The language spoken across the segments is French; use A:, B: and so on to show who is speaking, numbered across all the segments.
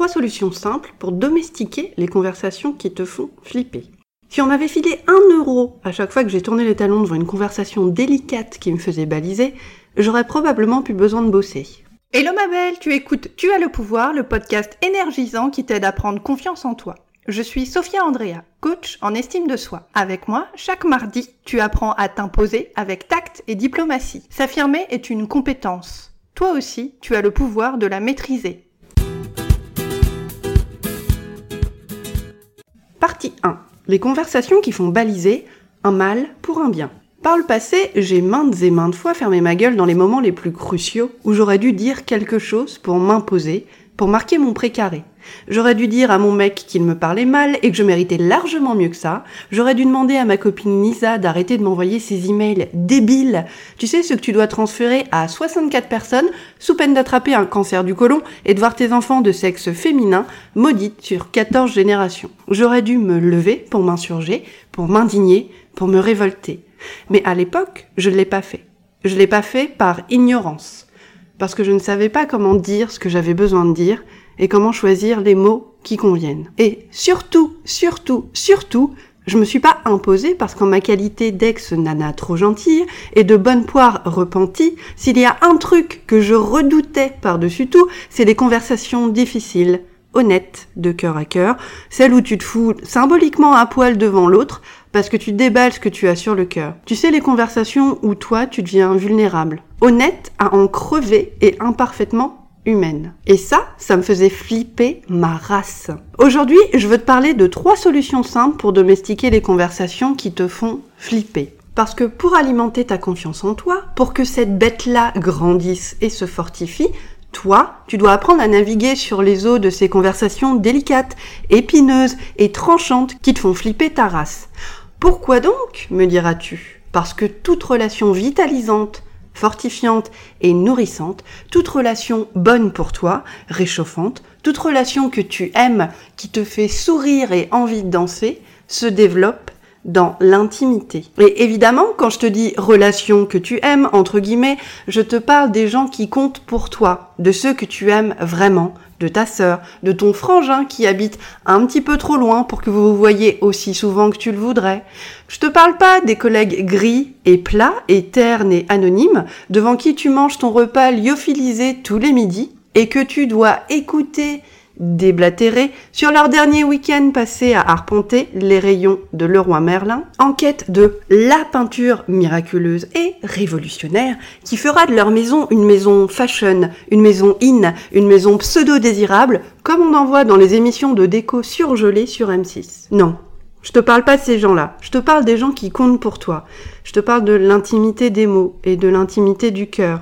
A: Trois solutions simples pour domestiquer les conversations qui te font flipper. Si on avait filé un euro à chaque fois que j'ai tourné les talons devant une conversation délicate qui me faisait baliser, j'aurais probablement plus besoin de bosser.
B: Hello ma belle, tu écoutes Tu as le pouvoir, le podcast énergisant qui t'aide à prendre confiance en toi. Je suis Sophia Andrea, coach en estime de soi. Avec moi, chaque mardi, tu apprends à t'imposer avec tact et diplomatie. S'affirmer est une compétence. Toi aussi, tu as le pouvoir de la maîtriser.
A: Partie 1. Les conversations qui font baliser un mal pour un bien. Par le passé, j'ai maintes et maintes fois fermé ma gueule dans les moments les plus cruciaux où j'aurais dû dire quelque chose pour m'imposer, pour marquer mon précaré. J'aurais dû dire à mon mec qu'il me parlait mal et que je méritais largement mieux que ça. J'aurais dû demander à ma copine Lisa d'arrêter de m'envoyer ces emails débiles. Tu sais ce que tu dois transférer à 64 personnes sous peine d'attraper un cancer du côlon et de voir tes enfants de sexe féminin maudites sur 14 générations. J'aurais dû me lever pour m'insurger, pour m'indigner, pour me révolter. Mais à l'époque, je ne l'ai pas fait. Je l'ai pas fait par ignorance. Parce que je ne savais pas comment dire ce que j'avais besoin de dire et comment choisir les mots qui conviennent. Et surtout, surtout, surtout, je me suis pas imposée parce qu'en ma qualité d'ex-nana trop gentille et de bonne poire repentie, s'il y a un truc que je redoutais par-dessus tout, c'est les conversations difficiles, honnêtes, de cœur à cœur, celles où tu te fous symboliquement à poil devant l'autre parce que tu déballes ce que tu as sur le cœur. Tu sais les conversations où toi tu deviens vulnérable, honnête à en crever et imparfaitement humaine. Et ça, ça me faisait flipper ma race. Aujourd'hui, je veux te parler de trois solutions simples pour domestiquer les conversations qui te font flipper. Parce que pour alimenter ta confiance en toi, pour que cette bête-là grandisse et se fortifie, toi, tu dois apprendre à naviguer sur les eaux de ces conversations délicates, épineuses et tranchantes qui te font flipper ta race. Pourquoi donc, me diras-tu? Parce que toute relation vitalisante, fortifiante et nourrissante, toute relation bonne pour toi, réchauffante, toute relation que tu aimes, qui te fait sourire et envie de danser, se développe dans l'intimité. Et évidemment, quand je te dis relation que tu aimes, entre guillemets, je te parle des gens qui comptent pour toi, de ceux que tu aimes vraiment, de ta sœur, de ton frangin qui habite un petit peu trop loin pour que vous vous voyez aussi souvent que tu le voudrais. Je te parle pas des collègues gris et plats et ternes et anonymes devant qui tu manges ton repas lyophilisé tous les midis et que tu dois écouter déblatérés sur leur dernier week-end passé à arpenter les rayons de Leroy Merlin, en quête de la peinture miraculeuse et révolutionnaire qui fera de leur maison une maison fashion, une maison in, une maison pseudo-désirable, comme on en voit dans les émissions de déco surgelées sur M6. Non. Je te parle pas de ces gens-là. Je te parle des gens qui comptent pour toi. Je te parle de l'intimité des mots et de l'intimité du cœur.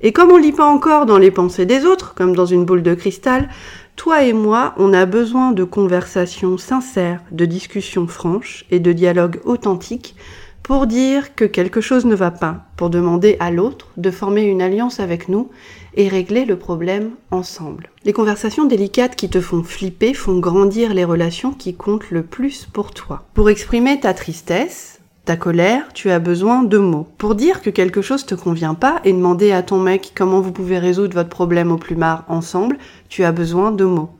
A: Et comme on lit pas encore dans les pensées des autres, comme dans une boule de cristal, toi et moi, on a besoin de conversations sincères, de discussions franches et de dialogues authentiques pour dire que quelque chose ne va pas, pour demander à l'autre de former une alliance avec nous et régler le problème ensemble. Les conversations délicates qui te font flipper font grandir les relations qui comptent le plus pour toi. Pour exprimer ta tristesse, ta colère, tu as besoin de mots. Pour dire que quelque chose te convient pas et demander à ton mec comment vous pouvez résoudre votre problème au plumard ensemble, tu as besoin de mots.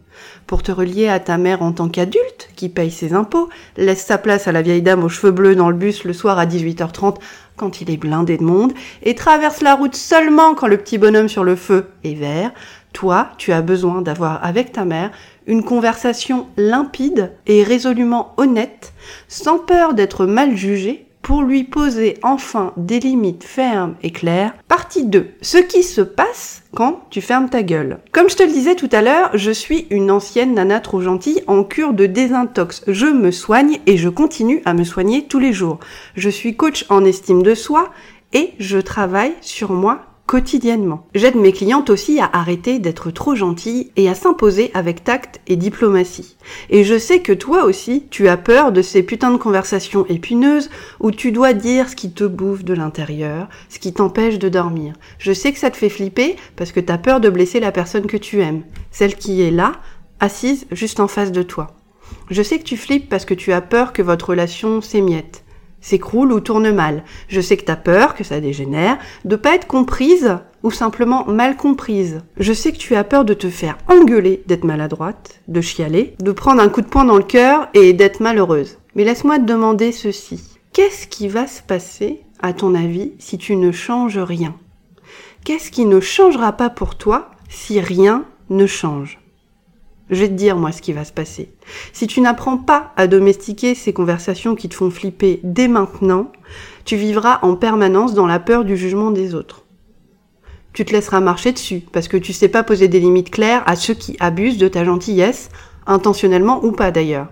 A: Pour te relier à ta mère en tant qu'adulte, qui paye ses impôts, laisse sa place à la vieille dame aux cheveux bleus dans le bus le soir à 18h30 quand il est blindé de monde, et traverse la route seulement quand le petit bonhomme sur le feu est vert, toi, tu as besoin d'avoir avec ta mère une conversation limpide et résolument honnête, sans peur d'être mal jugé, pour lui poser enfin des limites fermes et claires. Partie 2. Ce qui se passe quand tu fermes ta gueule. Comme je te le disais tout à l'heure, je suis une ancienne nana trop gentille en cure de désintox. Je me soigne et je continue à me soigner tous les jours. Je suis coach en estime de soi et je travaille sur moi quotidiennement. J'aide mes clientes aussi à arrêter d'être trop gentilles et à s'imposer avec tact et diplomatie. Et je sais que toi aussi, tu as peur de ces putains de conversations épineuses où tu dois dire ce qui te bouffe de l'intérieur, ce qui t'empêche de dormir. Je sais que ça te fait flipper parce que t'as peur de blesser la personne que tu aimes, celle qui est là, assise juste en face de toi. Je sais que tu flippes parce que tu as peur que votre relation s'émiette s'écroule ou tourne mal. Je sais que t'as peur, que ça dégénère, de pas être comprise ou simplement mal comprise. Je sais que tu as peur de te faire engueuler, d'être maladroite, de chialer, de prendre un coup de poing dans le cœur et d'être malheureuse. Mais laisse-moi te demander ceci. Qu'est-ce qui va se passer, à ton avis, si tu ne changes rien? Qu'est-ce qui ne changera pas pour toi si rien ne change? Je vais te dire, moi, ce qui va se passer. Si tu n'apprends pas à domestiquer ces conversations qui te font flipper dès maintenant, tu vivras en permanence dans la peur du jugement des autres. Tu te laisseras marcher dessus parce que tu sais pas poser des limites claires à ceux qui abusent de ta gentillesse, intentionnellement ou pas d'ailleurs.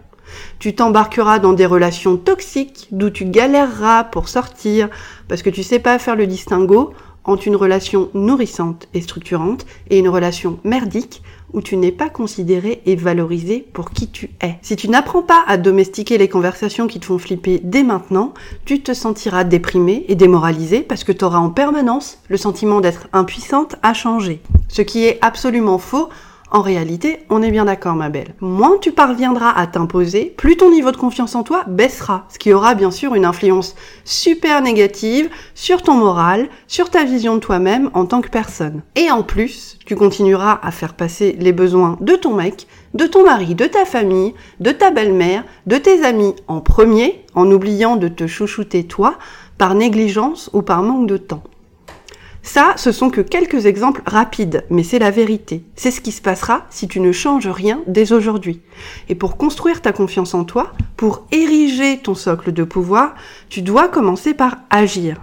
A: Tu t'embarqueras dans des relations toxiques d'où tu galéreras pour sortir parce que tu sais pas faire le distinguo entre une relation nourrissante et structurante et une relation merdique où tu n'es pas considéré et valorisé pour qui tu es. Si tu n'apprends pas à domestiquer les conversations qui te font flipper dès maintenant, tu te sentiras déprimé et démoralisé parce que tu auras en permanence le sentiment d'être impuissante à changer. Ce qui est absolument faux en réalité, on est bien d'accord, ma belle. Moins tu parviendras à t'imposer, plus ton niveau de confiance en toi baissera, ce qui aura bien sûr une influence super négative sur ton moral, sur ta vision de toi-même en tant que personne. Et en plus, tu continueras à faire passer les besoins de ton mec, de ton mari, de ta famille, de ta belle-mère, de tes amis en premier, en oubliant de te chouchouter toi, par négligence ou par manque de temps. Ça, ce sont que quelques exemples rapides, mais c'est la vérité. C'est ce qui se passera si tu ne changes rien dès aujourd'hui. Et pour construire ta confiance en toi, pour ériger ton socle de pouvoir, tu dois commencer par agir.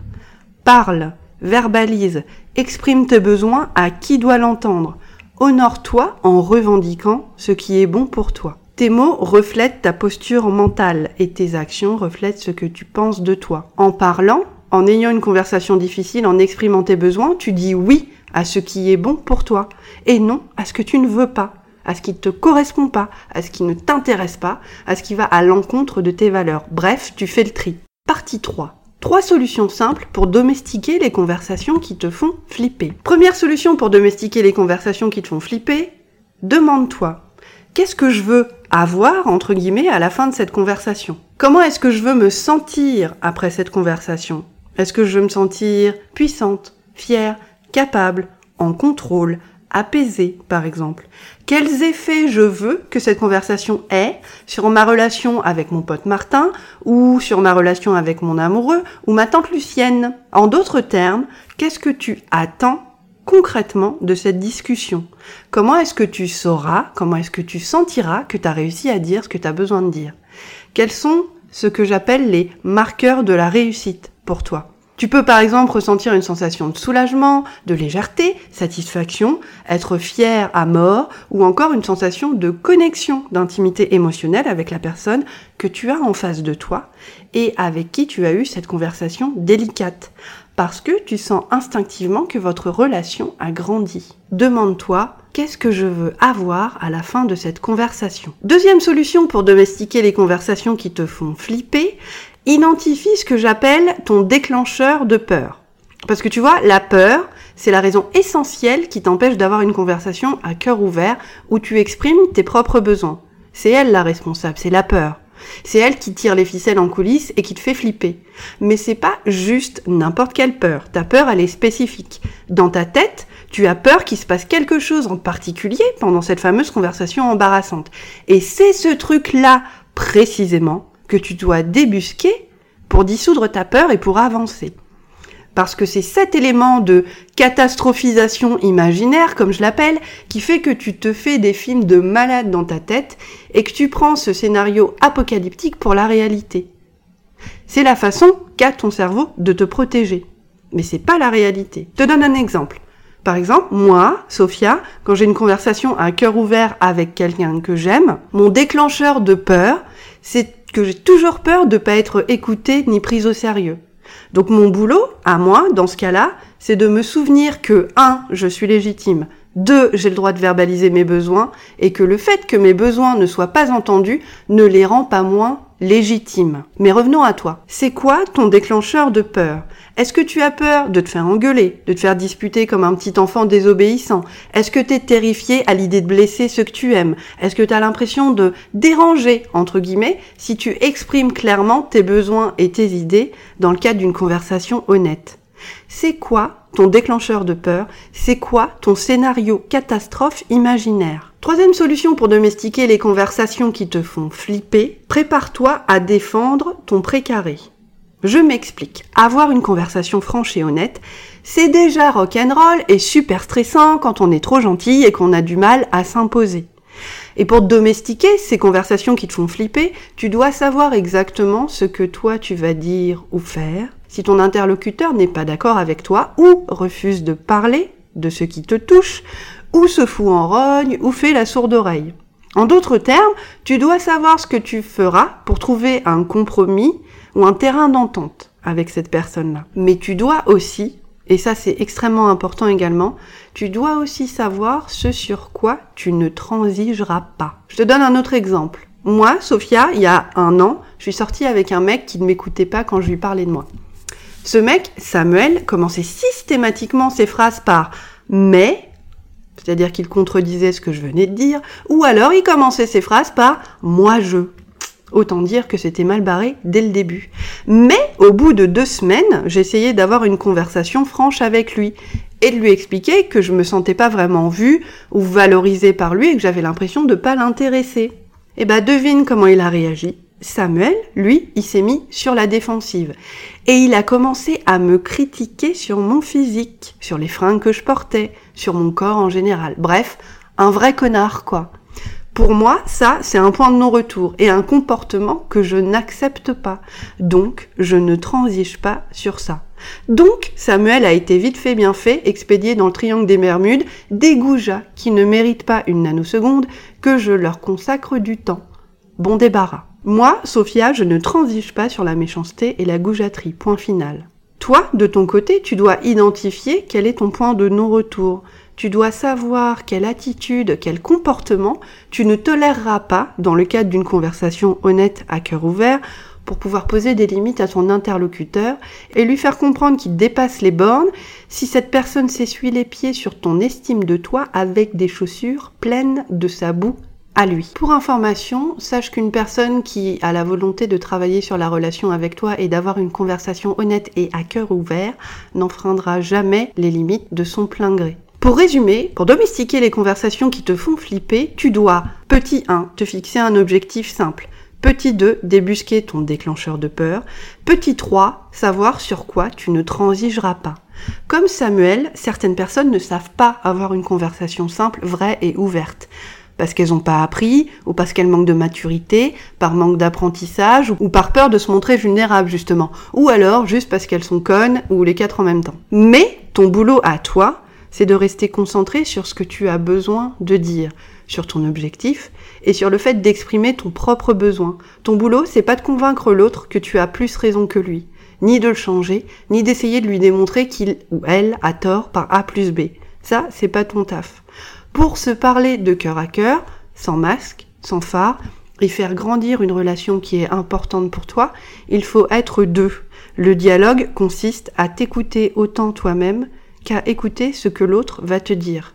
A: Parle, verbalise, exprime tes besoins à qui doit l'entendre. Honore-toi en revendiquant ce qui est bon pour toi. Tes mots reflètent ta posture mentale et tes actions reflètent ce que tu penses de toi. En parlant, en ayant une conversation difficile, en exprimant tes besoins, tu dis oui à ce qui est bon pour toi et non à ce que tu ne veux pas, à ce qui ne te correspond pas, à ce qui ne t'intéresse pas, à ce qui va à l'encontre de tes valeurs. Bref, tu fais le tri. Partie 3. Trois solutions simples pour domestiquer les conversations qui te font flipper. Première solution pour domestiquer les conversations qui te font flipper, demande-toi, qu'est-ce que je veux avoir, entre guillemets, à la fin de cette conversation? Comment est-ce que je veux me sentir après cette conversation? Est-ce que je veux me sentir puissante, fière, capable, en contrôle, apaisée, par exemple. Quels effets je veux que cette conversation ait sur ma relation avec mon pote Martin, ou sur ma relation avec mon amoureux, ou ma tante Lucienne? En d'autres termes, qu'est-ce que tu attends concrètement de cette discussion? Comment est-ce que tu sauras, comment est-ce que tu sentiras que tu as réussi à dire ce que tu as besoin de dire? Quels sont ce que j'appelle les marqueurs de la réussite? Pour toi. Tu peux par exemple ressentir une sensation de soulagement, de légèreté, satisfaction, être fier à mort, ou encore une sensation de connexion, d'intimité émotionnelle avec la personne que tu as en face de toi et avec qui tu as eu cette conversation délicate. Parce que tu sens instinctivement que votre relation a grandi. Demande-toi qu'est-ce que je veux avoir à la fin de cette conversation? Deuxième solution pour domestiquer les conversations qui te font flipper, identifie ce que j'appelle ton déclencheur de peur. Parce que tu vois, la peur, c'est la raison essentielle qui t'empêche d'avoir une conversation à cœur ouvert où tu exprimes tes propres besoins. C'est elle la responsable, c'est la peur. C'est elle qui tire les ficelles en coulisses et qui te fait flipper. Mais c'est pas juste n'importe quelle peur. Ta peur, elle est spécifique. Dans ta tête, tu as peur qu'il se passe quelque chose en particulier pendant cette fameuse conversation embarrassante. Et c'est ce truc-là, précisément, que tu dois débusquer pour dissoudre ta peur et pour avancer. Parce que c'est cet élément de catastrophisation imaginaire, comme je l'appelle, qui fait que tu te fais des films de malade dans ta tête et que tu prends ce scénario apocalyptique pour la réalité. C'est la façon qu'a ton cerveau de te protéger. Mais c'est pas la réalité. Je te donne un exemple. Par exemple, moi, Sophia, quand j'ai une conversation à cœur ouvert avec quelqu'un que j'aime, mon déclencheur de peur, c'est que j'ai toujours peur de pas être écoutée ni prise au sérieux. Donc mon boulot, à moi, dans ce cas-là, c'est de me souvenir que 1. je suis légitime, Deux, j'ai le droit de verbaliser mes besoins et que le fait que mes besoins ne soient pas entendus ne les rend pas moins légitimes. Mais revenons à toi. C'est quoi ton déclencheur de peur? Est-ce que tu as peur de te faire engueuler, de te faire disputer comme un petit enfant désobéissant? Est-ce que tu es terrifié à l'idée de blesser ceux que tu aimes? Est-ce que tu as l'impression de déranger, entre guillemets, si tu exprimes clairement tes besoins et tes idées dans le cadre d'une conversation honnête? C'est quoi ton déclencheur de peur, c'est quoi ton scénario catastrophe imaginaire? Troisième solution pour domestiquer les conversations qui te font flipper, prépare-toi à défendre ton précaré. Je m'explique. Avoir une conversation franche et honnête, c'est déjà rock'n'roll et super stressant quand on est trop gentil et qu'on a du mal à s'imposer. Et pour domestiquer ces conversations qui te font flipper, tu dois savoir exactement ce que toi tu vas dire ou faire si ton interlocuteur n'est pas d'accord avec toi ou refuse de parler de ce qui te touche, ou se fout en rogne, ou fait la sourde oreille. En d'autres termes, tu dois savoir ce que tu feras pour trouver un compromis ou un terrain d'entente avec cette personne-là. Mais tu dois aussi, et ça c'est extrêmement important également, tu dois aussi savoir ce sur quoi tu ne transigeras pas. Je te donne un autre exemple. Moi, Sophia, il y a un an, je suis sortie avec un mec qui ne m'écoutait pas quand je lui parlais de moi. Ce mec, Samuel, commençait systématiquement ses phrases par mais, c'est-à-dire qu'il contredisait ce que je venais de dire, ou alors il commençait ses phrases par moi je. Autant dire que c'était mal barré dès le début. Mais au bout de deux semaines, j'essayais d'avoir une conversation franche avec lui et de lui expliquer que je me sentais pas vraiment vue ou valorisée par lui et que j'avais l'impression de pas l'intéresser. Eh bah devine comment il a réagi. Samuel, lui, il s'est mis sur la défensive. Et il a commencé à me critiquer sur mon physique, sur les fringues que je portais, sur mon corps en général. Bref, un vrai connard, quoi. Pour moi, ça, c'est un point de non-retour et un comportement que je n'accepte pas. Donc, je ne transige pas sur ça. Donc, Samuel a été vite fait, bien fait, expédié dans le triangle des Bermudes des goujats qui ne méritent pas une nanoseconde que je leur consacre du temps. Bon débarras. Moi, Sophia, je ne transige pas sur la méchanceté et la goujaterie. Point final. Toi, de ton côté, tu dois identifier quel est ton point de non-retour. Tu dois savoir quelle attitude, quel comportement tu ne toléreras pas dans le cadre d'une conversation honnête à cœur ouvert pour pouvoir poser des limites à ton interlocuteur et lui faire comprendre qu'il dépasse les bornes si cette personne s'essuie les pieds sur ton estime de toi avec des chaussures pleines de sa boue Pour information, sache qu'une personne qui a la volonté de travailler sur la relation avec toi et d'avoir une conversation honnête et à cœur ouvert n'enfreindra jamais les limites de son plein gré. Pour résumer, pour domestiquer les conversations qui te font flipper, tu dois, petit 1, te fixer un objectif simple. Petit 2, débusquer ton déclencheur de peur. Petit 3, savoir sur quoi tu ne transigeras pas. Comme Samuel, certaines personnes ne savent pas avoir une conversation simple, vraie et ouverte parce qu'elles n'ont pas appris, ou parce qu'elles manquent de maturité, par manque d'apprentissage, ou par peur de se montrer vulnérables justement, ou alors juste parce qu'elles sont connes, ou les quatre en même temps. Mais ton boulot à toi, c'est de rester concentré sur ce que tu as besoin de dire, sur ton objectif, et sur le fait d'exprimer ton propre besoin. Ton boulot, c'est pas de convaincre l'autre que tu as plus raison que lui, ni de le changer, ni d'essayer de lui démontrer qu'il ou elle a tort par A plus B. Ça, c'est pas ton taf pour se parler de cœur à cœur, sans masque, sans phare, et faire grandir une relation qui est importante pour toi, il faut être deux. Le dialogue consiste à t'écouter autant toi-même qu'à écouter ce que l'autre va te dire.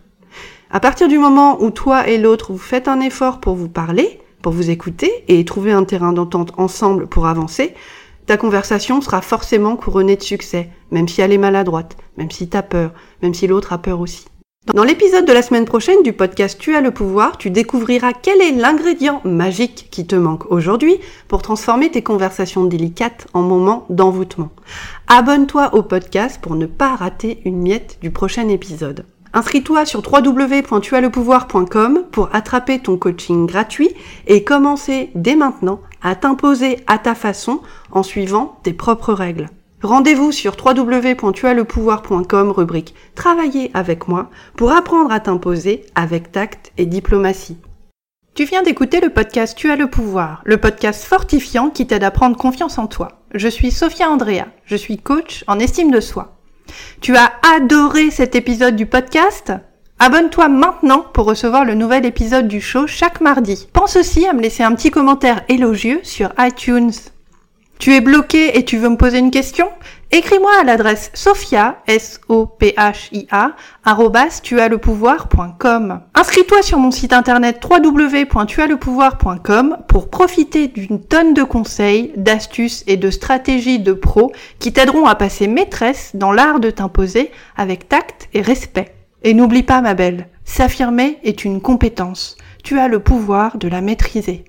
A: À partir du moment où toi et l'autre vous faites un effort pour vous parler, pour vous écouter et trouver un terrain d'entente ensemble pour avancer, ta conversation sera forcément couronnée de succès, même si elle est maladroite, même si t'as peur, même si l'autre a peur aussi. Dans l'épisode de la semaine prochaine du podcast Tu as le pouvoir, tu découvriras quel est l'ingrédient magique qui te manque aujourd'hui pour transformer tes conversations délicates en moments d'envoûtement. Abonne-toi au podcast pour ne pas rater une miette du prochain épisode. Inscris-toi sur www.tuaslepouvoir.com pour attraper ton coaching gratuit et commencer dès maintenant à t'imposer à ta façon en suivant tes propres règles. Rendez-vous sur www.tuaslepouvoir.com rubrique Travailler avec moi pour apprendre à t'imposer avec tact et diplomatie.
B: Tu viens d'écouter le podcast Tu as le pouvoir, le podcast fortifiant qui t'aide à prendre confiance en toi. Je suis Sophia Andrea, je suis coach en estime de soi. Tu as adoré cet épisode du podcast? Abonne-toi maintenant pour recevoir le nouvel épisode du show chaque mardi. Pense aussi à me laisser un petit commentaire élogieux sur iTunes. Tu es bloqué et tu veux me poser une question? Écris-moi à l'adresse sophia, s o p h i a tuaslepouvoir.com. Inscris-toi sur mon site internet www.tuaslepouvoir.com pour profiter d'une tonne de conseils, d'astuces et de stratégies de pros qui t'aideront à passer maîtresse dans l'art de t'imposer avec tact et respect. Et n'oublie pas, ma belle, s'affirmer est une compétence. Tu as le pouvoir de la maîtriser.